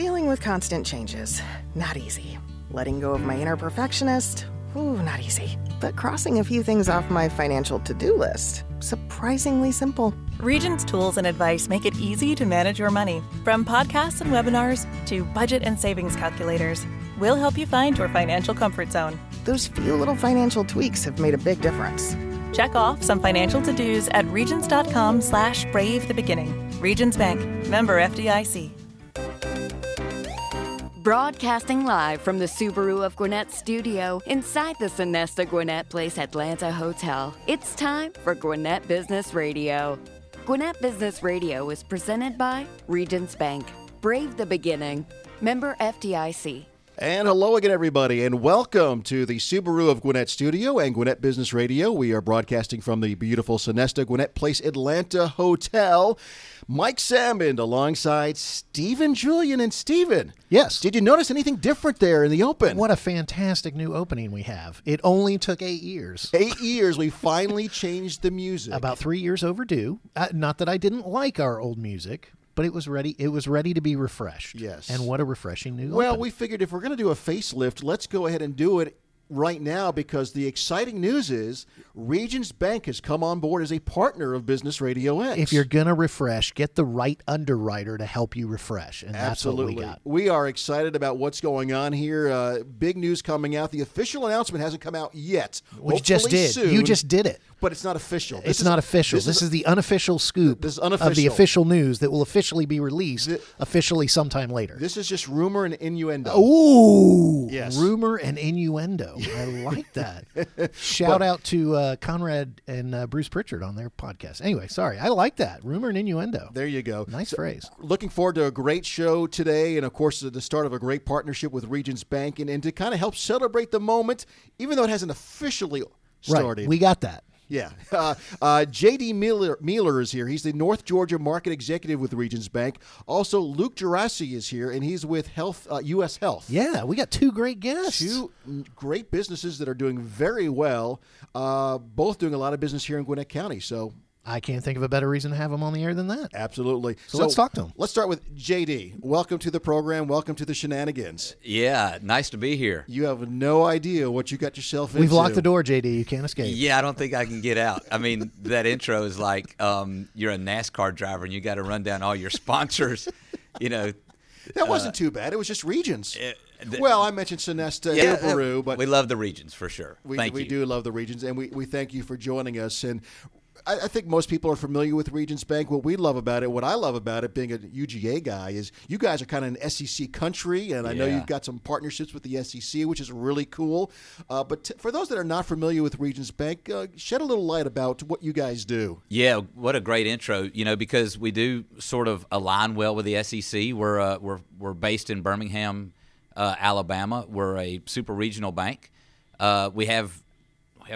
Dealing with constant changes, not easy. Letting go of my inner perfectionist, ooh, not easy. But crossing a few things off my financial to do list, surprisingly simple. Regions tools and advice make it easy to manage your money. From podcasts and webinars to budget and savings calculators, we'll help you find your financial comfort zone. Those few little financial tweaks have made a big difference. Check off some financial to-dos at regions.com slash brave the beginning. Regions Bank, member FDIC. Broadcasting live from the Subaru of Gwinnett studio inside the Sonesta Gwinnett Place Atlanta Hotel. It's time for Gwinnett Business Radio. Gwinnett Business Radio is presented by Regions Bank. Brave the beginning. Member FDIC. And hello again, everybody, and welcome to the Subaru of Gwinnett Studio and Gwinnett Business Radio. We are broadcasting from the beautiful Sonesta Gwinnett Place Atlanta Hotel. Mike Salmon alongside Stephen Julian and Stephen. Yes. Did you notice anything different there in the open? What a fantastic new opening we have. It only took eight years. Eight years, we finally changed the music. About three years overdue. Uh, not that I didn't like our old music, but it was ready. It was ready to be refreshed. Yes. And what a refreshing new. Well, opening. we figured if we're going to do a facelift, let's go ahead and do it right now because the exciting news is Regions Bank has come on board as a partner of Business Radio X. If you're gonna refresh, get the right underwriter to help you refresh, and that's Absolutely. what we got. We are excited about what's going on here. Uh, big news coming out. The official announcement hasn't come out yet. We just did. Soon, You just did it. But it's not official. This It's is- not official. This, is, the unofficial scoop This is of the official news that will officially be released The- officially sometime later. This is just rumor and innuendo. Ooh, Yes. rumor and innuendo. I like that. Shout out to uh, Conrad and uh, Bruce Prichard on their podcast. Anyway, sorry, I like that rumor and innuendo. There you go. Nice phrase. Looking forward to a great show today, and of course, the start of a great partnership with Regions Bank, and, and to kind of help celebrate the moment, even though it hasn't officially started. Right, we got that. Yeah. Uh, uh, JD Mealor, Mealor is here. He's the North Georgia Market Executive with Regions Bank. Also, Luke Jeraci is here, and he's with Health uh, U.S. Health. Yeah, we got two great guests. Two great businesses that are doing very well, uh, both doing a lot of business here in Gwinnett County. So, I can't think of a better reason to have them on the air than that. absolutely. So let's talk to 'em. Let's start with JD. Welcome to the program. Welcome to the shenanigans. Yeah, nice to be here. You have no idea what you got yourself into. We've locked the door, JD. You can't escape. Yeah, I don't think I can get out. I mean, that intro is like um, you're a NASCAR driver and you got to run down all your sponsors. You know, That wasn't too bad. It was just regions. uh, th- well, I mentioned Sonesta, yeah, and Baru, but we love the regions for sure. We, Thank we you. do love the regions, and we, we thank you for joining us. And I, I think most people are familiar with Regions Bank. What we love about it, what I love about it, being a UGA guy, is you guys are kind of an SEC country, and I know you've got some partnerships with the SEC, which is really cool. Uh, but t- for those that are not familiar with Regions Bank, uh, shed a little light about what you guys do. Yeah, what a great intro. You know, because we do sort of align well with the SEC. We're uh, we're we're based in Birmingham, uh, Alabama. We're a super regional bank. Uh, we have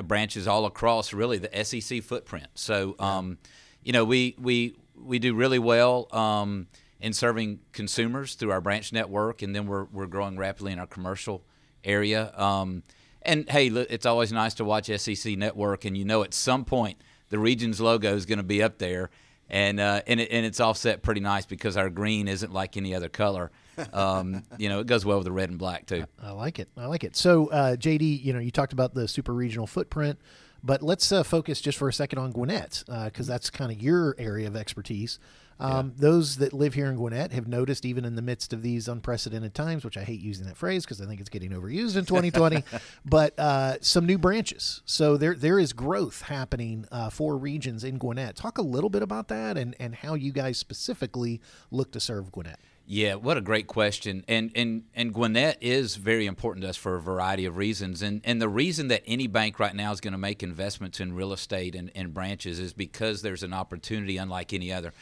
branches all across really the SEC footprint. So, um, you know, we we we do really well um, in serving consumers through our branch network, and then we're we're growing rapidly in our commercial area. Um, and hey, it's always nice to watch SEC Network, and you know at some point the region's logo is going to be up there, and uh, and, it, and it's offset pretty nice because our green isn't like any other color. Um, you know, it goes well with the red and black too. I like it. I like it. So, uh, JD, you know, you talked about the super regional footprint, but let's uh, focus just for a second on Gwinnett because that's kind of your area of expertise. Um, Those that live here in Gwinnett have noticed, even in the midst of these unprecedented times, which I hate using that phrase because I think it's getting overused in 2020, but uh, some new branches. So there there is growth happening uh, for regions in Gwinnett. Talk a little bit about that and, and how you guys specifically look to serve Gwinnett. Yeah, what a great question. And and and Gwinnett is very important to us for a variety of reasons. And and the reason that any bank right now is going to make investments in real estate and, and branches is because there's an opportunity unlike any other.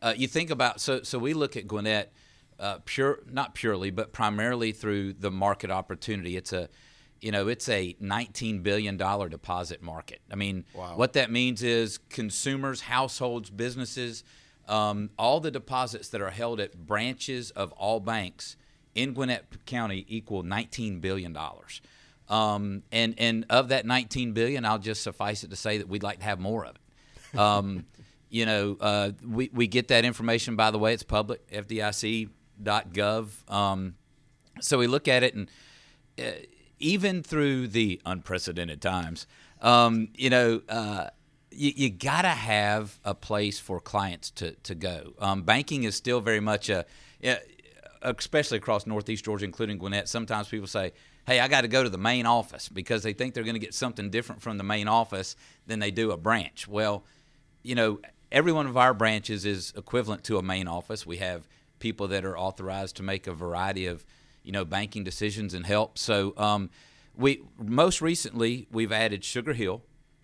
Uh, you think about so so we look at Gwinnett uh, pure not purely but primarily through the market opportunity. It's a you know, it's a $19 billion deposit market. I mean, what that means is consumers, households, businesses, um, all the deposits that are held at branches of all banks in Gwinnett County equal $19 billion. Um, and, and of that 19 billion, I'll just suffice it to say that we'd like to have more of it. Um, you know, uh, we, we get that information, by the way, it's public, FDIC gov. Um, so we look at it, and uh, even through the unprecedented times, um, you know, uh, you, you got to have a place for clients to, to go. Um, banking is still very much a, especially across Northeast Georgia, including Gwinnett. Sometimes people say, hey, I got to go to the main office because they think they're going to get something different from the main office than they do a branch. Well, you know, every one of our branches is equivalent to a main office. We have people that are authorized to make a variety of, you know, banking decisions and help. So, um, we most recently we've added Sugar Hill,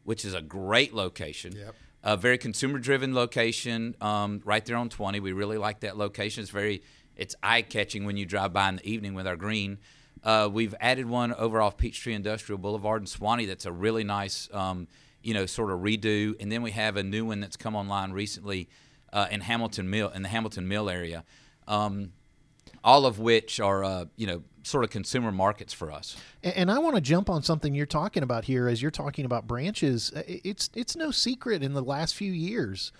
which is a great location. Yep. A very consumer-driven location, um, right there on 20. We really like that location. It's very, it's eye-catching when you drive by in the evening with our green. Uh, we've added one over off Peachtree Industrial Boulevard in Suwanee. That's a really nice, um, you know, sort of redo. And then we have a new one that's come online recently uh, in Hamilton Mill, in the Hamilton Mill area. Um, all of which are, uh, you know, sort of consumer markets for us. And, and I want to jump on something you're talking about here as you're talking about branches. Uh, it's it's no secret in the last few years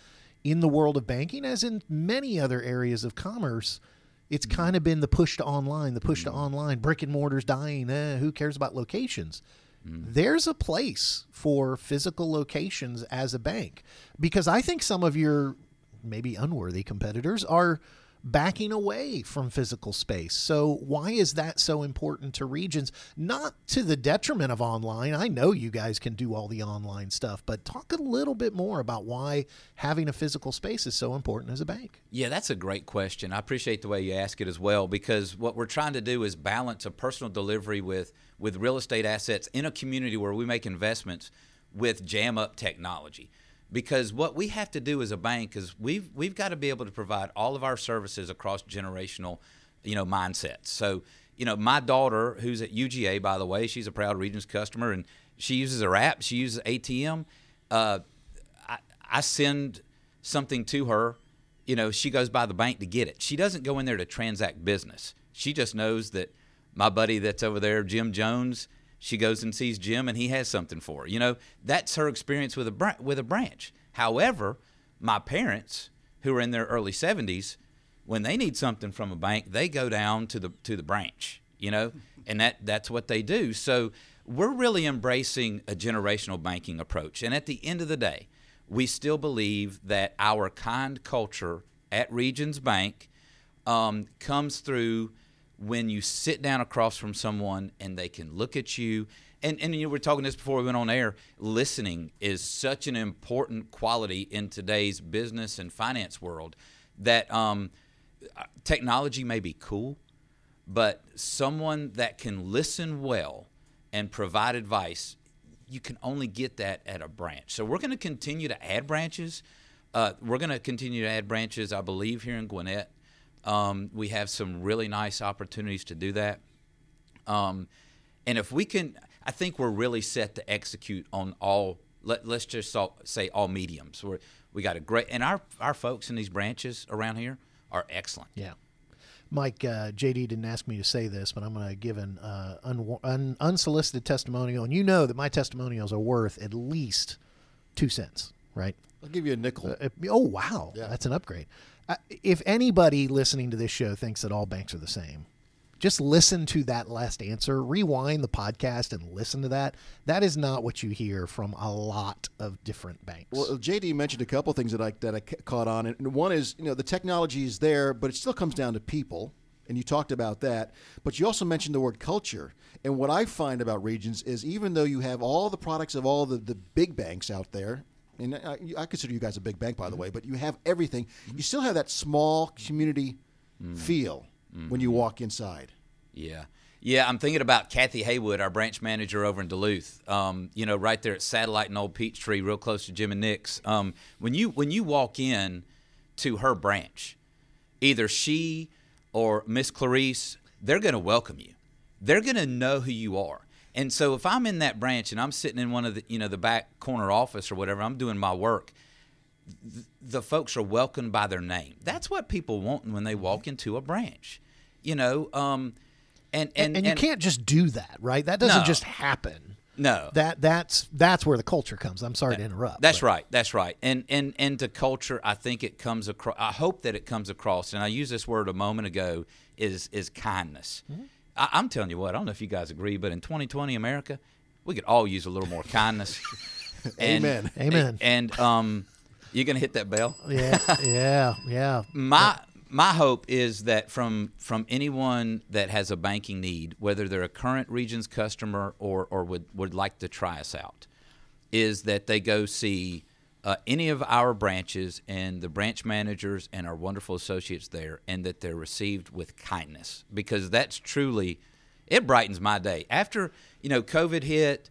in the world of banking, as in many other areas of commerce, it's Mm-hmm. kind of been the push to online, the push to online, brick and mortars dying. Eh, who cares about locations? Mm-hmm. There's a place for physical locations as a bank because I think some of your maybe unworthy competitors are backing away from physical space. So why is that so important to regions? Not to the detriment of online. I know you guys can do all the online stuff, but talk a little bit more about why having a physical space is so important as a bank. Yeah, that's a great question. I appreciate the way you ask it as well because what we're trying to do is balance a personal delivery with with real estate assets in a community where we make investments with jam up technology. Because what we have to do as a bank is we've we've got to be able to provide all of our services across generational, you know, mindsets. So, you know, my daughter, who's at UGA, by the way, she's a proud Regions customer, and she uses her app. She uses ATM. Uh, I, I send something to her you know, she goes by the bank to get it. She doesn't go in there to transact business. She just knows that my buddy that's over there, Jim Jones, she goes and sees Jim and he has something for her. You know, that's her experience with a br- with a branch. However, my parents who are in their early 70s, when they need something from a bank, they go down to the to the branch, you know? And that that's what they do. So, we're really embracing a generational banking approach. And at the end of the day, we still believe that our kind culture at Regions Bank um, comes through when you sit down across from someone and they can look at you. And, and you were talking this before we went on air. Listening is such an important quality in today's business and finance world that um, technology may be cool, but someone that can listen well and provide advice you can only get that at a branch. So we're going to continue to add branches. Uh, we're going to continue to add branches, I believe, here in Gwinnett. Um, we have some really nice opportunities to do that. Um, and if we can, I think we're really set to execute on all. Let, let's just say all mediums. We're, we got a great, and our our folks in these branches around here are excellent. Yeah. Mike, uh, JD didn't ask me to say this, but I'm going to give an uh, un- un- unsolicited testimonial. And you know that my testimonials are worth at least two cents, right? I'll give you a nickel. Uh, oh, wow. Yeah. That's an upgrade. Uh, if anybody listening to this show thinks that all banks are the same, just listen to that last answer, rewind the podcast and listen to that. That is not what you hear from a lot of different banks. Well, JD mentioned a couple things that I that I caught on, and one is you know the technology is there, but it still comes down to people, and you talked about that. But you also mentioned the word culture, and what I find about regions is even though you have all the products of all the the big banks out there. And I, I consider you guys a big bank, by the way, but you have everything. You still have that small community feel when you walk inside. Yeah. Yeah, I'm thinking about Kathy Haywood, our branch manager over in Duluth. Um, you know, right there at Satellite and Old Peachtree, real close to Jim and Nick's. Um, when you when you walk in to her branch, either she or Miss Clarice, they're going to welcome you. They're going to know who you are. And so if I'm in that branch and I'm sitting in one of the you know the back corner office or whatever, I'm doing my work. th- The folks are welcomed by their name. That's what people want when they walk into a branch. You know, um, and and and, you can't just do that, right? That doesn't No. just happen. No. That that's that's where the culture comes. I'm sorry to interrupt. That's but- right. That's right. And and and the culture, I think it comes across. I hope that it comes across. And I used this word a moment ago. Is is kindness. Mm-hmm. I, I'm telling you what. I don't know if you guys agree, but in 2020 America, we could all use a little more kindness. And- Amen. Amen. And um, you gonna hit that bell? Yeah, yeah, yeah. my my hope is that from from anyone that has a banking need, whether they're a current Regions customer or or would would like to try us out, is that they go see uh, any of our branches and the branch managers and our wonderful associates there, and that they're received with kindness because that's truly it brightens my day. After you know COVID hit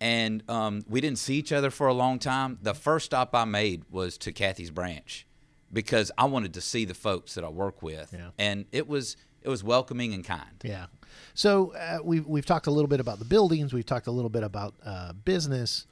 and um, we didn't see each other for a long time, the first stop I made was to Kathy's branch because I wanted to see the folks that I work with, Yeah. and it was it was welcoming and kind. Yeah. So uh, we've we've talked a little bit about the buildings. We've talked a little bit about uh, business.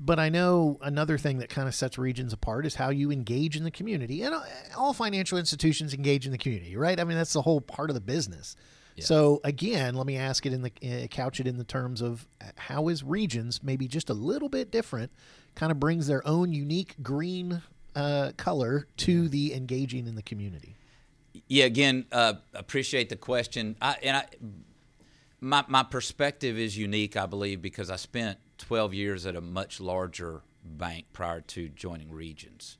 But I know another thing that kind of sets regions apart is how you engage in the community. And uh, all financial institutions engage in the community, right? I mean, that's the whole part of the business. So again, let me ask it in the uh, couch it in the terms of uh, how is regions maybe just a little bit different, kind of brings their own unique green uh, color to the engaging in the community. Yeah, again, uh, appreciate the question. I, and I, my my perspective is unique, I believe, because I spent 12 years at a much larger bank prior to joining Regions,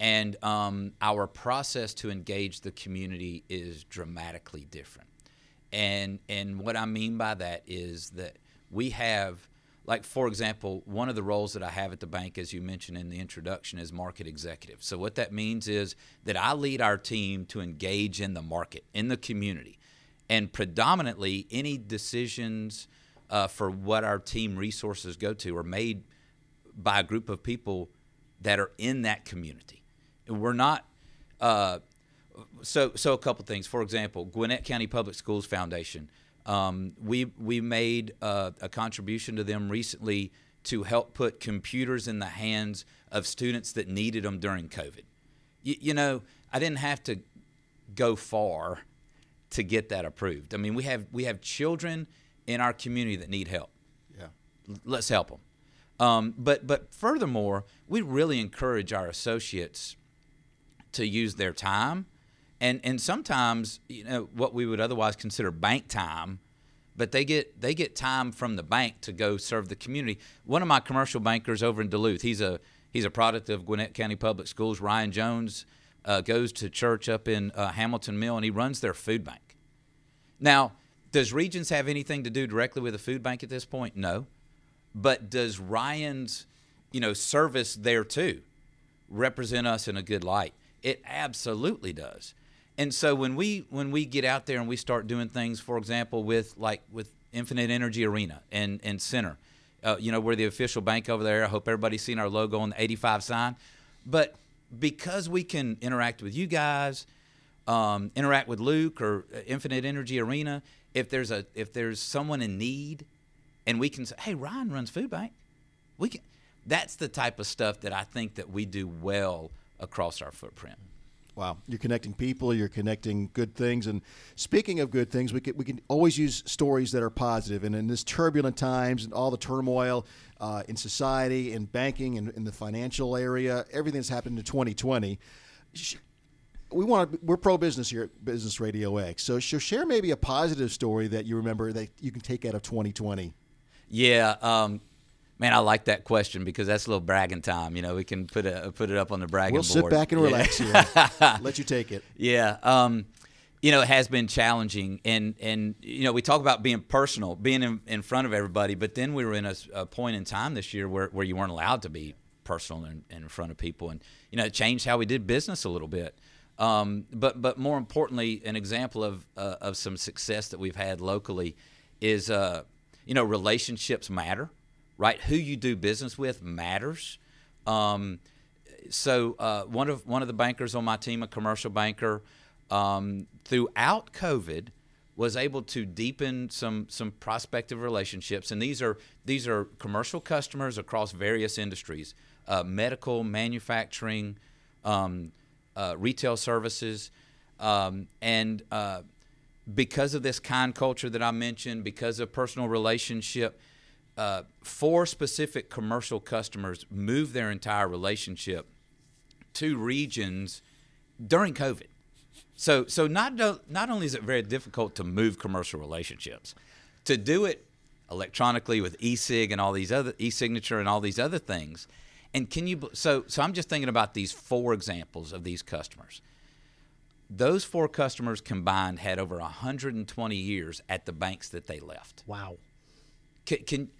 and um, our process to engage the community is dramatically different. And and what I mean by that is that we have like for example, one of the roles that I have at the bank as you mentioned in the introduction is market executive. So what that means is that I lead our team to engage in the market, in the community. And predominantly any decisions uh, for what our team resources go to are made by a group of people that are in that community. We're not uh, so so a couple things. For example, Gwinnett County Public Schools Foundation. Um, we we made uh, a contribution to them recently to help put computers in the hands of students that needed them during COVID. Y- you know, I didn't have to go far to get that approved. I mean, we have we have children in our community that need help Yeah. let's help them. Um, but but furthermore, we really encourage our associates to use their time, and and sometimes you know what we would otherwise consider bank time, but they get they get time from the bank to go serve the community. One of my commercial bankers over in Duluth, he's a he's a product of Gwinnett County Public Schools. Ryan Jones uh, goes to church up in uh, Hamilton Mill, and he runs their food bank. Now, does Regions have anything to do directly with the food bank at this point? No. But does Ryan's, you know, service there too represent us in a good light? It absolutely does. And so when we when we get out there and we start doing things, for example, with like with Infinite Energy Arena and and Center, uh, you know, we're the official bank over there. I hope everybody's seen our logo on the 85 sign. But because we can interact with you guys, um, interact with Luke or uh, Infinite Energy Arena, if there's a if there's someone in need, and we can say, "Hey, Ryan runs Food Bank," we can. That's the type of stuff that I think that we do well across our footprint. Wow, you're connecting people, you're connecting good things, and speaking of good things, we can we can always use stories that are positive. And in this turbulent times and all the turmoil uh, in society, in banking, and in the financial area, everything that's happened in 2020, sh- we want to, we're pro business here at Business Radio X. So, so share maybe a positive story that you remember that you can take out of 2020. Yeah, um, man, I like that question because that's a little bragging time. You know, we can put it put it up on the bragging We'll sit back and Yeah. relax here. Let you take it. Yeah. Um, you know, it has been challenging, and and you know, we talk about being personal, being in, in front of everybody, but then we were in a point in time this year where, where you weren't allowed to be personal and, and in front of people, and you know, it changed how we did business a little bit. Um, but but more importantly, an example of uh, of some success that we've had locally is uh, you know relationships matter, right? Who you do business with matters. Um, so uh, one of one of the bankers on my team, a commercial banker, um, throughout COVID, was able to deepen some some prospective relationships, and these are these are commercial customers across various industries, uh, medical, manufacturing, um, uh, retail services, um, and uh, because of this kind culture that I mentioned, because of personal relationship, uh, four specific commercial customers moved their entire relationship to regions during COVID. So, so not not only is it very difficult to move commercial relationships, to do it electronically with e-sig and all these other e-signature and all these other things. And can you so so I'm just thinking about these four examples of these customers. Those four customers combined had over 120 years at the banks that they left. Wow. Can, can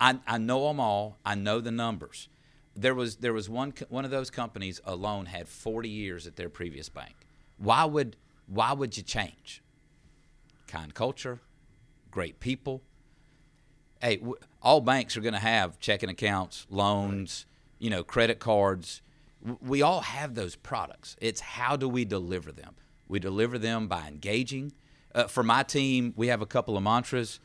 I, I know them all. I know the numbers. There was there was one one of those companies alone had 40 years at their previous bank. Why would why would you change? Kind culture, great people. Hey, w- all banks are going to have checking accounts, loans, you know, credit cards. W- we all have those products. It's how do we deliver them? We deliver them by engaging. Uh, for my team, we have a couple of mantras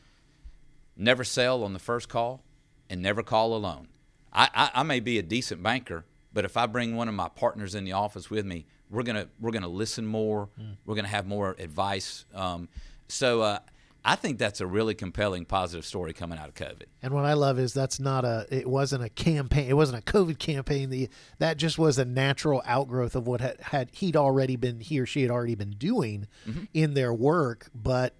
never sell on the first call, and never call alone. I, I, I, may be a decent banker, but if I bring one of my partners in the office with me, we're gonna we're gonna listen more. Mm. We're gonna have more advice. Um, so uh, I think that's a really compelling, positive story coming out of COVID. And what I love is that's not a. It wasn't a campaign. It wasn't a COVID campaign. The that just was a natural outgrowth of what had, had he'd already been he or she had already been doing mm-hmm. in their work, but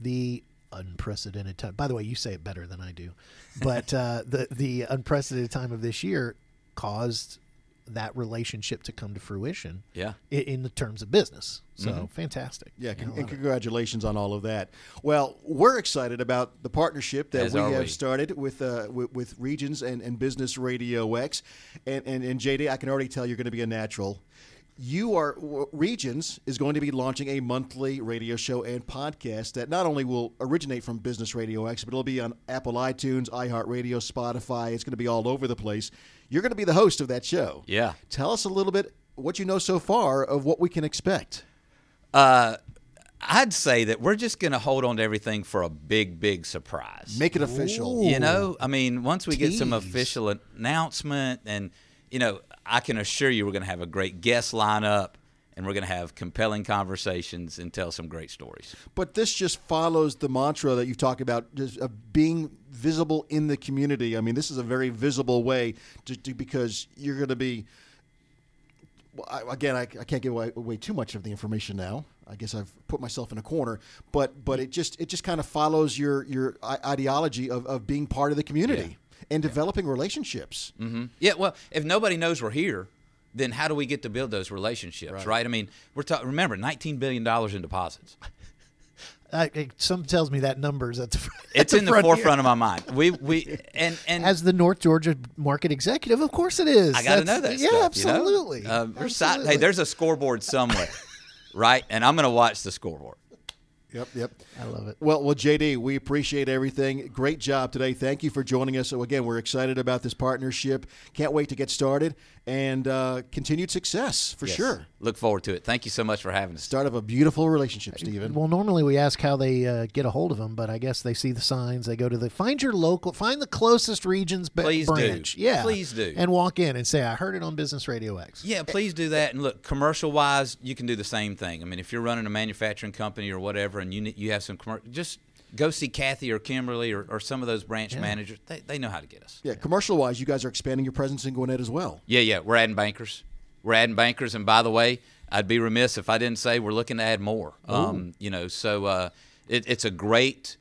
the unprecedented time. By the way, you say it better than I do, but uh, the the unprecedented time of this year caused that relationship to come to fruition. Yeah, in, in the terms of business. So mm-hmm. fantastic. Yeah, con- and congratulations it. on all of that. Well, we're excited about the partnership that As we have we. started with, uh, with, with Regions and, and Business Radio X, and, and and JD, I can already tell you're going to be a natural you are regions is going to be launching a monthly radio show and podcast that not only will originate from business radio x but it'll be on apple itunes iheartradio spotify it's going to be all over the place you're going to be the host of that show yeah tell us a little bit what you know so far of what we can expect uh, I'd say that we're just going to hold on to everything for a big, big surprise. Make it official. Ooh. You know, I mean, once we get some official announcement and – you know, I can assure you we're going to have a great guest lineup and we're going to have compelling conversations and tell some great stories. But this just follows the mantra that you've talked about, just of being visible in the community. I mean, this is a very visible way to, to because you're going to be. Well, I, again, I, I, can't give away, away, too much of the information now. I guess I've put myself in a corner, but but it just it just kind of follows your your ideology of, of being part of the community. Yeah and developing relationships. Mm-hmm. Yeah, well, if nobody knows we're here, then how do we get to build those relationships, right? right? I mean, we're talking. Remember, nineteen billion dollars in deposits. I, some tells me that number's at the. At it's the in the forefront here. of my mind. We we and and as the North Georgia market executive, of course it is. I got to know that. Yeah, stuff, absolutely. You know? uh, absolutely. hey, there's a scoreboard somewhere, right? And I'm going to watch the scoreboard. Yep, yep. I love it. Well, well, JD, we appreciate everything. Great job today. Thank you for joining us. So again, we're excited about this partnership. Can't wait to get started and uh, continued success for yes. sure. Look forward to it. Thank you so much for having us. Start of a beautiful relationship, Stephen. Well, normally we ask how they uh, get a hold of them, but I guess they see the signs. They go to the find your local, find the closest region's please branch. Do. Yeah, please do, and walk in and say, "I heard it on Business Radio X." Yeah, please do that. And look, commercial wise, you can do the same thing. I mean, if you're running a manufacturing company or whatever, and you you have some commercial, just go see Kathy or Kimberly or, or some of those branch yeah. managers. They, they know how to get us. Yeah, commercial wise, you guys are expanding your presence in Gwinnett as well. Yeah, yeah. We're adding bankers. We're adding bankers. And by the way, I'd be remiss if I didn't say we're looking to add more. Um, you know, so uh, it, it's a great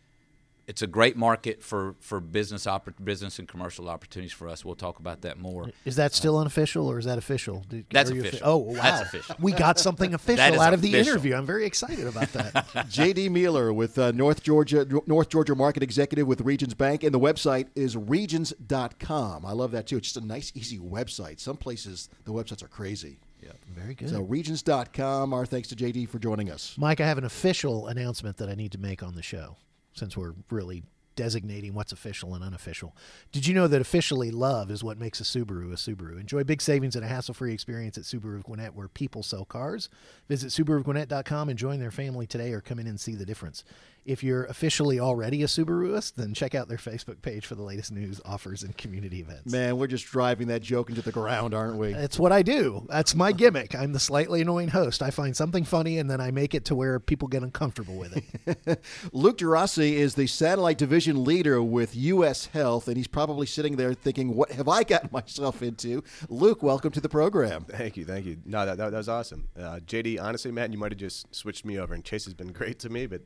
it's a great market for for business oppor- business and commercial opportunities for us. We'll talk about that more. Is that still uh, unofficial or is that official? Did, that's official. oh wow, that's official. We got something official out of the interview. I'm very excited about that. JD Mealor with uh, North Georgia North Georgia Market Executive with Regions Bank, and the website is regions.com. I love that too. It's just a nice, easy website. Some places the websites are crazy. Yeah, very good. So regions.com. Our thanks to JD for joining us. Mike, I have an official announcement that I need to make on the show since we're really designating what's official and unofficial. Did you know that officially love is what makes a Subaru a Subaru? Enjoy big savings and a hassle-free experience at Subaru of Gwinnett where people sell cars. Visit SubaruofGwinnett.com and join their family today or come in and see the difference. If you're officially already a Subaruist, then check out their Facebook page for the latest news, offers, and community events. Man, we're just driving that joke into the ground, aren't we? It's what I do. That's my gimmick. I'm the slightly annoying host. I find something funny and then I make it to where people get uncomfortable with it. Luke Jeraci is the satellite division leader with U.S. Health, and he's probably sitting there thinking, "What have I gotten myself into?" Luke, welcome to the program. Thank you, thank you. No, that, that, that was awesome. Uh, JD, honestly, man, you might have just switched me over, and Chase has been great to me, but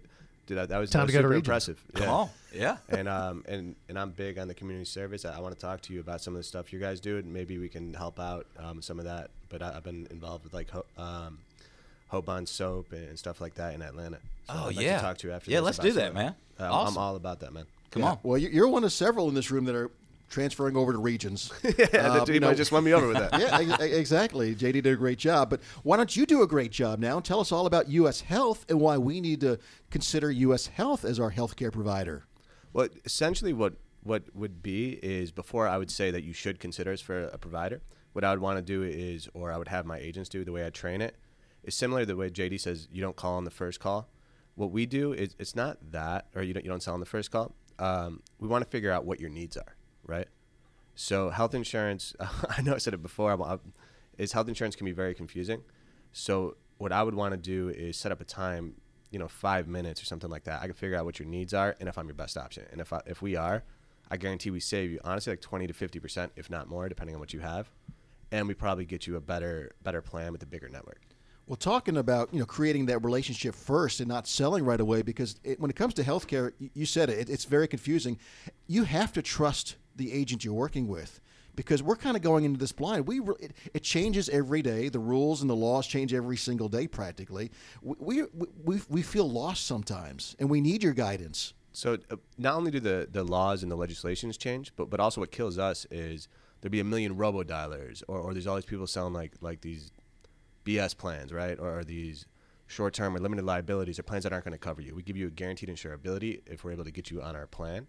dude, that, that was, Time that was to go to super Regions. impressive. Come yeah. on. Yeah. and um and and I'm big on the community service. I, I want to talk to you about some of the stuff you guys do, and maybe we can help out um, some of that. But I, I've been involved with like um, Hope on Soap and stuff like that in Atlanta. So Oh, I'd like yeah. to talk to you after. Yeah, this let's do that, man. Uh, I'm- Awesome. I'm all about that, man. Come Yeah. on. Well, you're one of several in this room that are transferring over to regions. yeah, Uh, you team know- just won me over with that. yeah, ex- ex- exactly. JD did a great job. But why don't you do a great job now and tell us all about U.S. Health and why we need to consider U.S. Health as our healthcare provider? Well, essentially, what what would be is before I would say that you should consider us for a provider. What I would want to do is, or I would have my agents do, the way I train it, is similar to the way JD says you don't call on the first call. What we do is it's not that, or you don't you don't sell on the first call. Um, we want to figure out what your needs are, right? So health insurance, I know I said it before, I'm- I'm- is health insurance can be very confusing. So what I would want to do is set up a time, you know, five minutes or something like that. I can figure out what your needs are and if I'm your best option. And if I, if we are, I guarantee we save you honestly like 20 to 50 percent, if not more, depending on what you have, and we probably get you a better better plan with a bigger network. Well, talking about you know creating that relationship first and not selling right away because it, when it comes to healthcare, you said it, it's very confusing. You have to trust the agent you're working with because we're kind of going into this blind. We it, it changes every day. The rules and the laws change every single day practically. We we we, we feel lost sometimes, and we need your guidance. So uh, not only do the, the laws and the legislations change, but but also what kills us is there'd be a million robo dialers, or, or there's these people selling like like these BS plans, right? Or, these short term or limited liabilities or plans that aren't going to cover you. We give you a guaranteed insurability if we're able to get you on our plan.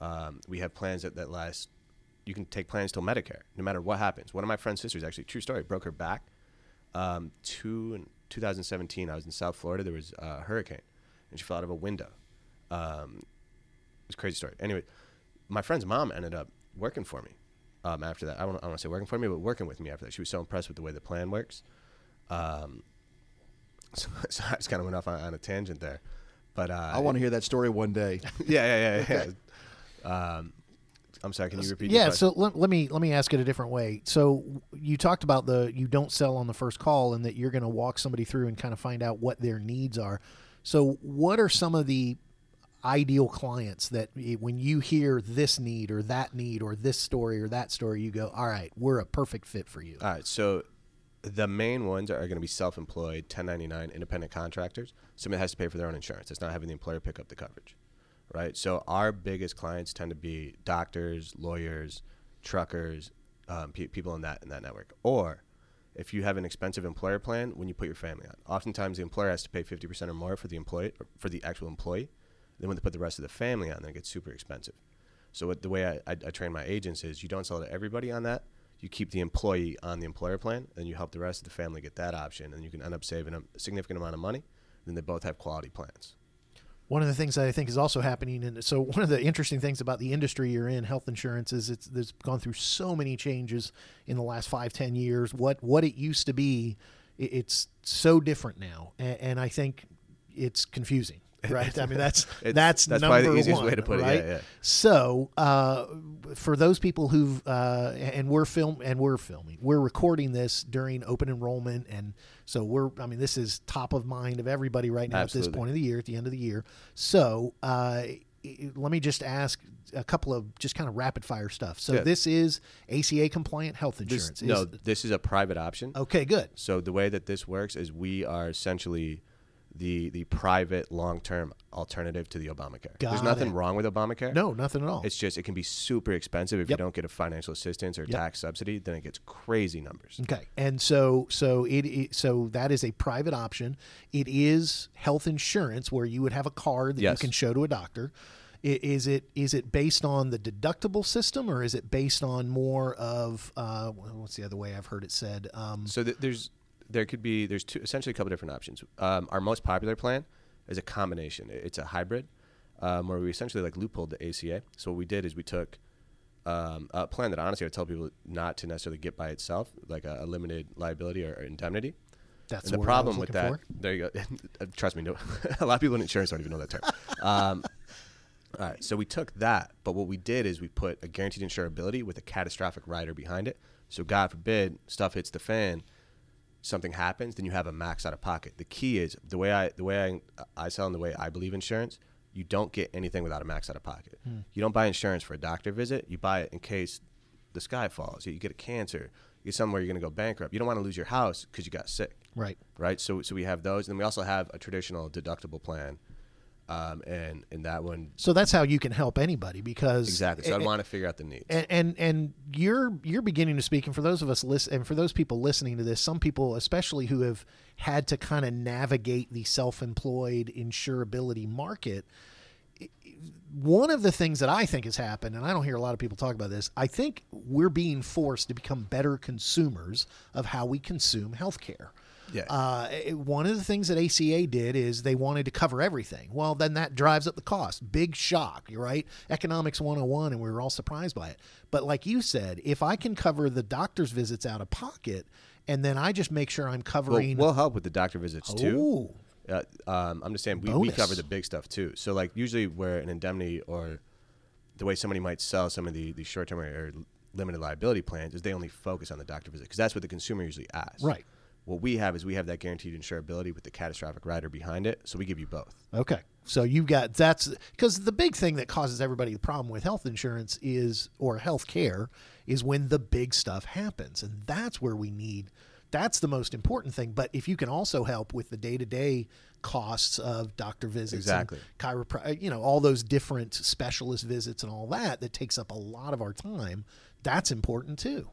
Um, we have plans that, that last. You can take plans till Medicare, no matter what happens. One of my friend's sisters, actually, true story, broke her back. Um, two in 2017, I was in South Florida. There was a hurricane, and she fell out of a window. Um, it's a crazy story. Anyway, my friend's mom ended up working for me um, after that. I don't, I don't want to say working for me, but working with me after that. She was so impressed with the way the plan works. Um, so, so I just kind of went off on, on a tangent there. But uh, I want to hear that story one day. yeah, yeah, yeah, yeah. Um, I'm sorry. Can you repeat? yeah so let, let me let me ask it a different way so you talked about the you don't sell on the first call and that you're going to walk somebody through and kind of find out what their needs are so what are some of the ideal clients that when you hear this need or that need or this story or that story you go all right we're a perfect fit for you All right, so the main ones are going to be self-employed, 1099 independent contractors. Somebody that has to pay for their own insurance. It's not having the employer pick up the coverage, right? So our biggest clients tend to be doctors, lawyers, truckers, um, pe- people in that in that network. Or if you have an expensive employer plan, when you put your family on, oftentimes the employer has to pay 50% or more for the employee or for the actual employee. Then when they put the rest of the family on, then it gets super expensive. So what, the way I, I, I train my agents is you don't sell to everybody on that. You keep the employee on the employer plan, and you help the rest of the family get that option, and you can end up saving a significant amount of money. Then they both have quality plans. One of the things that I think is also happening, and so one of the interesting things about the industry you're in, health insurance, is it's, it's gone through so many changes in the last five, ten years. What what it used to be, it's so different now, and, and I think it's confusing. Right, I mean that's that's that's number probably the easiest one, way to put it, yeah, right? yeah. So, uh, for those people who've uh, and we're film and we're filming, we're recording this during open enrollment, and so we're. I mean, this is top of mind of everybody right now at this point of the year, at the end of the year. So, uh, let me just ask a couple of just kind of rapid fire stuff. So, Yeah. this is ACA compliant health This, insurance. no, this is a private option. okay, good. So the way that this works is we are essentially the the private long term alternative to the Obamacare. Got There's nothing it. wrong with Obamacare. No, nothing at all. It's just it can be super expensive if Yep. you don't get a financial assistance or Yep. tax subsidy. Then it gets crazy numbers. Okay, and so so it, it so that is a private option. It is health insurance where you would have a card that Yes. you can show to a doctor. Is it is it based on the deductible system or is it based on more of uh, what's the other way I've heard it said? Um, So th- there's there could be there's two essentially a couple different options. Um, our most popular plan is a combination. It's a hybrid um, where we essentially like loopholed the ACA. So what we did is we took um, a plan that honestly I would tell people not to necessarily get by itself, like a, a limited liability or, or indemnity. That's the problem with that, for. there you go. Trust me, no, a lot of people in insurance don't even know that term. Um, all right, so we took that, but what we did is we put a guaranteed insurability with a catastrophic rider behind it. So God forbid stuff hits the fan, something happens, then you have a max out of pocket. The key is the way I the way I I sell and the way I believe insurance. You don't get anything without a max out of pocket. Hmm. You don't buy insurance for a doctor visit. You buy it in case the sky falls. You get a cancer. You get somewhere you're going to go bankrupt. You don't want to lose your house because you got sick Right. right? So so we have those, and we also have a traditional deductible plan, um, and and that one So that's how you can help anybody because exactly. So I want to figure out the needs. and, and and you're you're beginning to speak and for those of us listen and for those people listening to this some people especially who have had to kind of navigate the self-employed insurability market one of the things that I think has happened, and I don't hear a lot of people talk about this, I think we're being forced to become better consumers of how we consume healthcare. Yeah. Uh, it- one of the things that ACA did is they wanted to cover everything. Well, then that drives up the cost. Big shock, right? Economics 101, and we were all surprised by it. But like you said, if I can cover the doctor's visits out of pocket, and then I just make sure I'm covering. we'll help with the doctor visits too. Uh, um, I'm just saying we, we cover the big stuff too. So like usually where an indemnity or the way somebody might sell some of the, the short term or, or limited liability plans is they only focus on the doctor visit because that's what the consumer usually asks. Right. What we have is we have that guaranteed insurability with the catastrophic rider behind it, so we give you both. Okay. So you've got that's because the big thing that causes everybody the problem with health insurance is or health care is when the big stuff happens. And that's where we need that's the most important thing. But if you can also help with the day to day costs of doctor visits, Exactly. chiropr- uh, you know, all those different specialist visits and all that, that takes up a lot of our time. That's important too.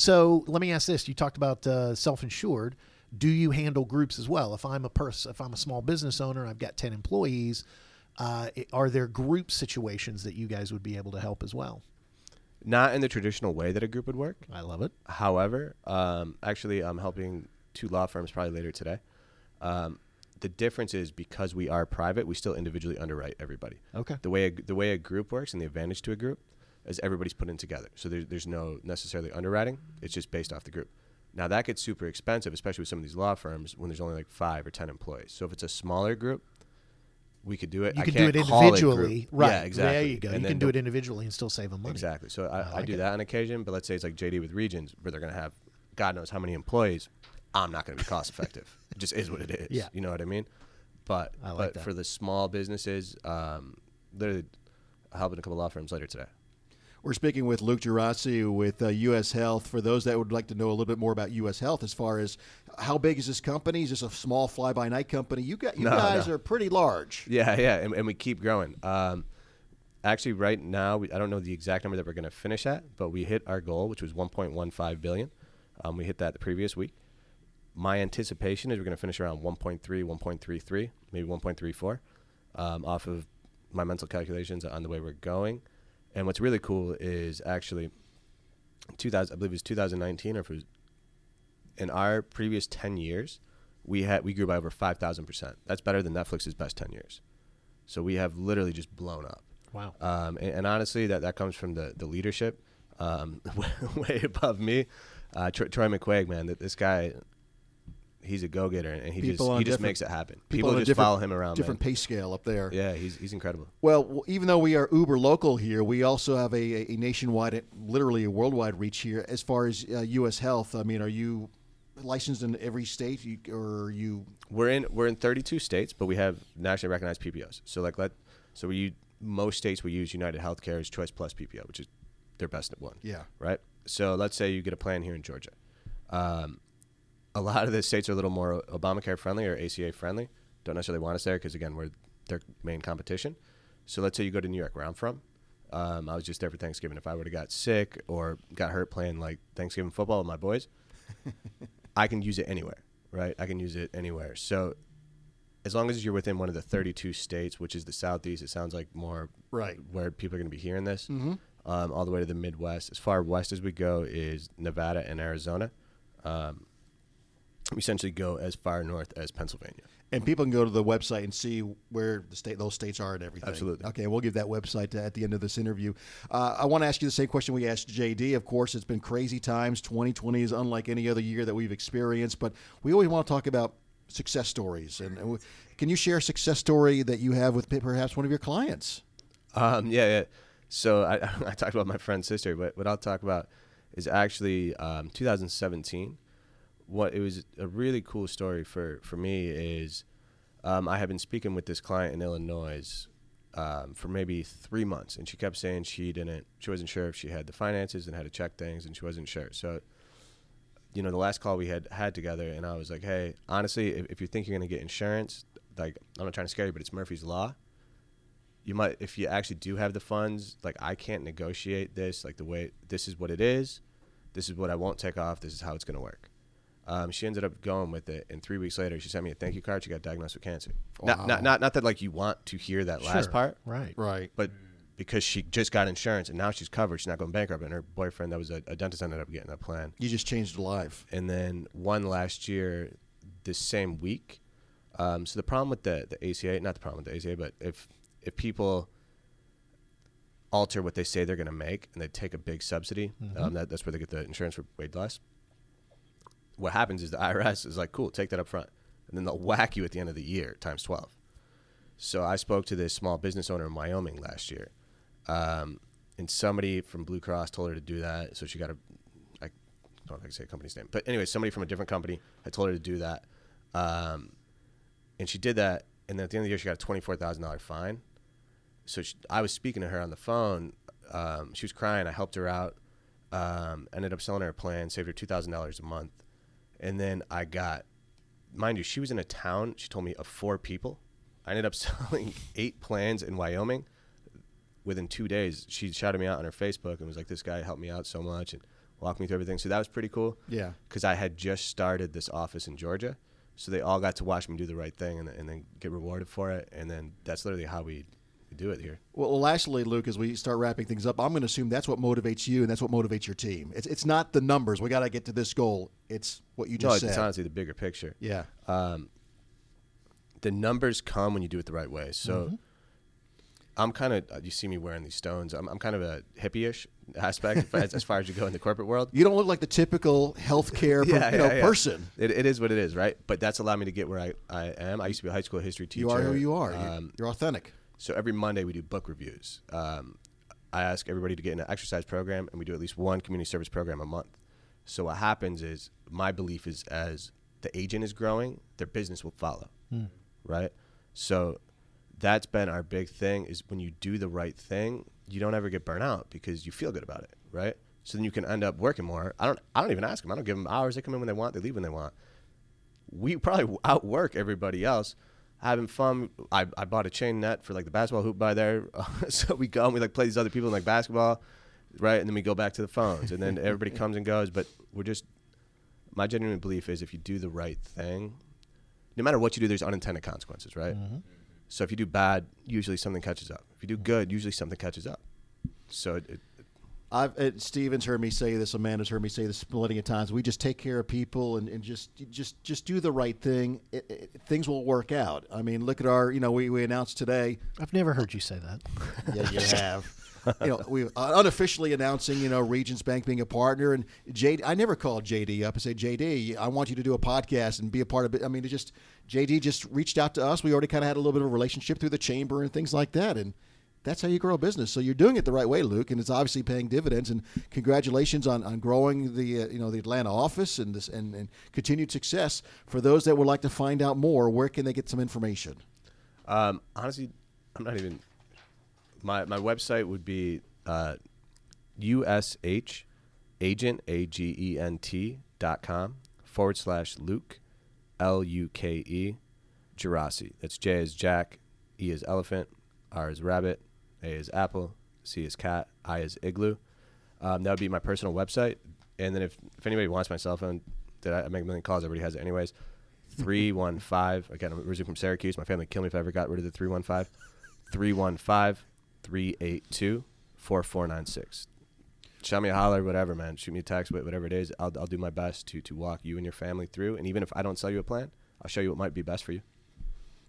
So let me ask this: You talked about uh, self-insured. Do you handle groups as well? If I'm a person, if I'm a small business owner, I've got ten employees. Uh, are there group situations that you guys would be able to help as well? Not in the traditional way that a group would work. I love it. However, um, actually, I'm helping two law firms probably later today. Um, the difference is because we are private, we still individually underwrite everybody. Okay. The way a, the way a group works and the advantage to a group is everybody's put in together. So there's there's no necessarily underwriting. It's just based off the group. Now that gets super expensive, especially with some of these law firms when there's only like five or ten employees. So if it's a smaller group, we could do it. You I can do it individually, group. right? Yeah, exactly. There you go. And you can do it individually and still save them money. Exactly. So I, I, like do it. that on occasion, but let's say it's like JD with Regions, where they're going to have God knows how many employees. I'm not going to be cost effective. it just is what it is. Yeah. You know what I mean? But I like but that. for the small businesses, um, literally helping a couple law firms later today. We're speaking with Luke Jeraci with uh, U.S. Health. For those that would like to know a little bit more about U.S. Health, as far as how big is this company? Is this a small fly-by-night company? You got you No, guys no. are pretty large. Yeah, yeah, and, and we keep growing. Um, actually, right now, we, I don't know the exact number that we're going to finish at, but we hit our goal, which was 1.15 billion. Um, we hit that the previous week. My anticipation is we're going to finish around 1.3, 1.33, maybe 1.34, um, off of my mental calculations on the way we're going. And what's really cool is actually 2000, I believe it was 2019, or if it was in our previous 10 years, we had we grew by over 5,000 percent. That's better than Netflix's best 10 years. So we have literally just blown up. Wow. Um, and, and honestly, that, that comes from the, the leadership um, way above me. Uh, Troy, McQuagge, man, that this guy, he's a go getter, and he just People on he just makes it happen. People People, just follow him around. Different man. pay scale up there. Yeah, he's he's incredible. Well, even though we are uber local here, we also have a, a nationwide, literally a worldwide reach here. As far as uh, U.S. Health, I mean, are you licensed in every state, you, or are you? We're in we're in 32 states, but we have nationally recognized PPOs. So like let so we most states we use United Healthcare's Choice Plus PPO, which is their best at one. Yeah. Right. So let's say you get a plan here in Georgia. Um, a lot of the states are a little more Obamacare friendly or ACA friendly. Don't necessarily want us there because again we're their main competition. So let's say you go to New York, where I'm from. Um, I was just there for Thanksgiving. If I would have got sick or got hurt playing like Thanksgiving football with my boys, I can use it anywhere, right? I can use it anywhere. So as long as you're within one of the 32 states, which is the Southeast, it sounds like more Right. where people are going to be hearing this, Mm-hmm. um, all the way to the Midwest. As far west as we go is Nevada and Arizona. Um, we essentially go as far north as Pennsylvania. And people can go to the website and see where the state those states are and everything. Absolutely. Okay, we'll give that website at the end of this interview. Uh, I want to ask you the same question we asked JD. Of course, it's been crazy times. 2020 is unlike any other year that we've experienced, but we always want to talk about success stories. And, and can you share a success story that you have with perhaps one of your clients? Um, yeah, yeah. So I, I talked about my friend's sister, but what I'll talk about is actually um, 2017. What it was a really cool story for for me is um, I had been speaking with this client in Illinois um, for maybe three months, and she kept saying she didn't, she wasn't sure if she had the finances and how to check things, and she wasn't sure. So, you know, the last call we had had together, and I was like, hey, honestly, if, if you think you're gonna get insurance, like I'm not trying to scare you, but it's Murphy's Law. You might if you actually do have the funds like i can't negotiate this like the way this is what it is. This is what i won't take off. This is how it's going to work um, she ended up going with it and three weeks later she sent me a thank you card she got diagnosed with cancer not, not, not, not that like you want to hear that last Sure. part Right. Right. but because she just got insurance and now she's covered she's not going bankrupt and her boyfriend that was a, a dentist ended up getting a plan You just changed her life. and then one last year this same week. Um, so the problem with the, the ACA, not the problem with the ACA, but if if people alter what they say they're going to make and they take a big subsidy, um, that, that's where they get the insurance for way less. What happens is the IRS is like, cool, take that up front. And then they'll whack you at the end of the year times 12. So I spoke to this small business owner in Wyoming last year. Um, and somebody from Blue Cross told her to do that. So she got a, I don't know if I can say a company's name, but anyway, somebody from a different company had told her to do that. Um, and she did that. And then at the end of the year, she got a $24,000 fine. So she, I was speaking to her on the phone. Um, she was crying. I helped her out. Um, ended up selling her a plan, saved her $2,000 a month. And then I got, mind you, she was in a town, she told me, of four people. I ended up selling eight plans in Wyoming within two days. She shouted me out on her Facebook and was like, this guy helped me out so much and walked me through everything. So that was pretty cool Yeah. because I had just started this office in Georgia. So they all got to watch me do the right thing and, and then get rewarded for it. And then that's literally how we, do it here. Well, lastly, Luke, as we start wrapping things up, I'm going to assume that's what motivates you and that's what motivates your team. It's, it's not the numbers. We got to get to this goal. It's what you No, just it's honestly the bigger picture. yeah. the numbers come when you do it the right way. So Mm-hmm. I'm kind of you see me wearing these stones. I'm, I'm kind of a hippie-ish aspect as, as far as you go in the corporate world. You don't look like the typical healthcare per- you know, person. It, it is what it is, right? But that's allowed me to get where I, I am. I used to be a high school history teacher. You are who you are. Um, You're authentic. so every Monday we do book reviews. Um, I ask everybody to get in an exercise program, and we do at least one community service program a month. So what happens is my belief is as the agent is growing, their business will follow, hmm. right? So that's been our big thing is when you do the right thing, you don't ever get burnt out because you feel good about it, right? So then you can end up working more. I don't. I don't even ask them. I don't give them hours. They come in when they want. They leave when they want we probably outwork everybody else having fun. I, I bought a chain net for like the basketball hoop by there. so we go and we like play these other people in like basketball, right? And then we go back to the phones and then everybody comes and goes. But we're just, my genuine belief is if you do the right thing, no matter what you do, there's unintended consequences, right? So if you do bad, usually something catches up. If you do good, usually something catches up. So it, it, I've uh, Steven's heard me say this. Amanda's heard me say this plenty of times. We just take care of people and, and just just just do the right thing. It, it, things will work out. I mean, look at our. You know, we, we announced today. I've never heard you say that. Yeah, you have. You know, we unofficially announcing, you know, Regions Bank being a partner, and JD. I never called JD up and said, JD, I want you to do a podcast and be a part of it. I mean, it just JD just reached out to us. We already kind of had a little bit of a relationship through the chamber and things like that, and that's how you grow a business. So you're doing it the right way, Luke, and it's obviously paying dividends. And congratulations on, on growing the uh, you know the Atlanta office and this and, and continued success. For those that would like to find out more, where can they get some information? Um, honestly, I'm not even. My my website would be uh, ush agent a g e n t dot com forward slash Luke L U K E Jeraci. That's J is Jack, E is elephant, R is rabbit, A is apple, C is cat, I is igloo. Um, that would be my personal website. And then if, if anybody wants my cell phone, that I, I make a million calls, everybody has it anyways. 315. Again, I'm originally from Syracuse. My family would kill me if I ever got rid of the 315. 315 382 4496. Shout me a holler, whatever, man. Shoot me a text, whatever it is. I'll, I'll do my best to, to walk you and your family through. And even if I don't sell you a plan, I'll show you what might be best for you.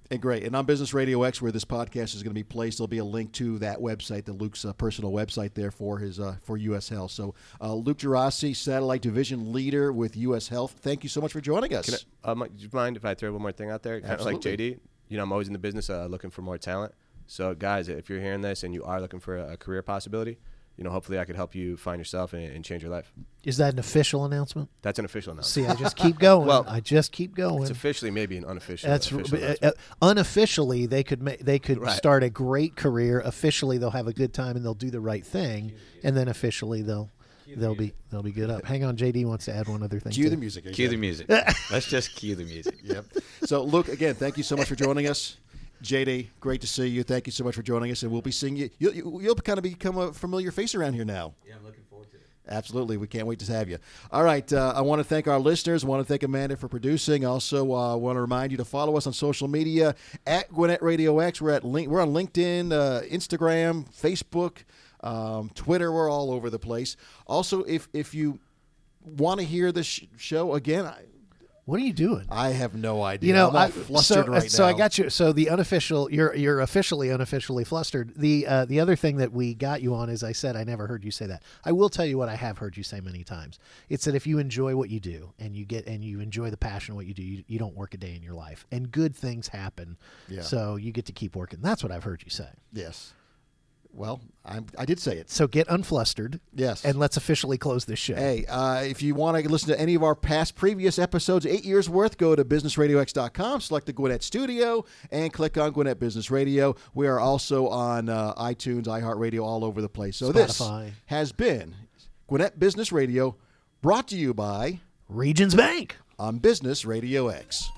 And great. And on Business Radio X, where this podcast is going to be placed, there'll be a link to that website, the Luke's uh, personal website there for his uh, for U.S. Health. So, uh, Luke Jeraci, satellite division leader with U.S. Health. Thank you so much for joining us. Can I, uh, do you mind if I throw one more thing out there? Kind of like JD. You know, I'm always in the business uh, looking for more talent. So, guys, if you're hearing this and you are looking for a, a career possibility, you know, hopefully I could help you find yourself and, and change your life. Is that an official announcement? That's an official announcement. See, I just keep going. Well, I just keep going. It's officially maybe an unofficial. That's official uh, uh, unofficially they could ma- they could Right. start a great career. Officially, they'll have a good time and they'll do the right thing, and then officially they'll they'll be they'll be good up. Hang on, JD wants to add one other thing. Cue too. the music. Cue the again. music. Let's just cue the music. Yep. So, Luke, again, thank you so much for joining us. JD, great to see you. Thank you so much for joining us, and we'll be seeing you. You'll, you- you'll kind of become a familiar face around here now. Yeah, I'm looking forward to it. Absolutely. We can't wait to have you. All right. Uh, I want to thank our listeners. I want to thank Amanda for producing. Also, uh, want to remind you to follow us on social media at Gwinnett Radio X. We're at link, we're on LinkedIn, uh, Instagram, Facebook, um, Twitter. We're all over the place. Also, if if you want to hear the sh- show again, I, What are you doing? I have no idea. you know, I'm I, flustered so, right so I got you. So the unofficial, you're you're officially unofficially flustered. The uh, the other thing that we got you on is I said I never heard you say that. I will tell you what I have heard you say many times. It's that if you enjoy what you do and you get and you enjoy the passion of what you do, you, you don't work a day in your life, and good things happen. Yeah. So you get to keep working. That's what I've heard you say. Yes. Well, I'm, I did say it. So get unflustered. Yes. And let's officially close this show. Hey, uh, if you want to listen to any of our past previous episodes, eight years worth, go to businessradiox.com, select the Gwinnett Studio, and click on Gwinnett Business Radio. We are also on uh, iTunes, iHeartRadio, all over the place. So this has been Gwinnett Business Radio, brought to you by Regions Bank. on Business Radio X.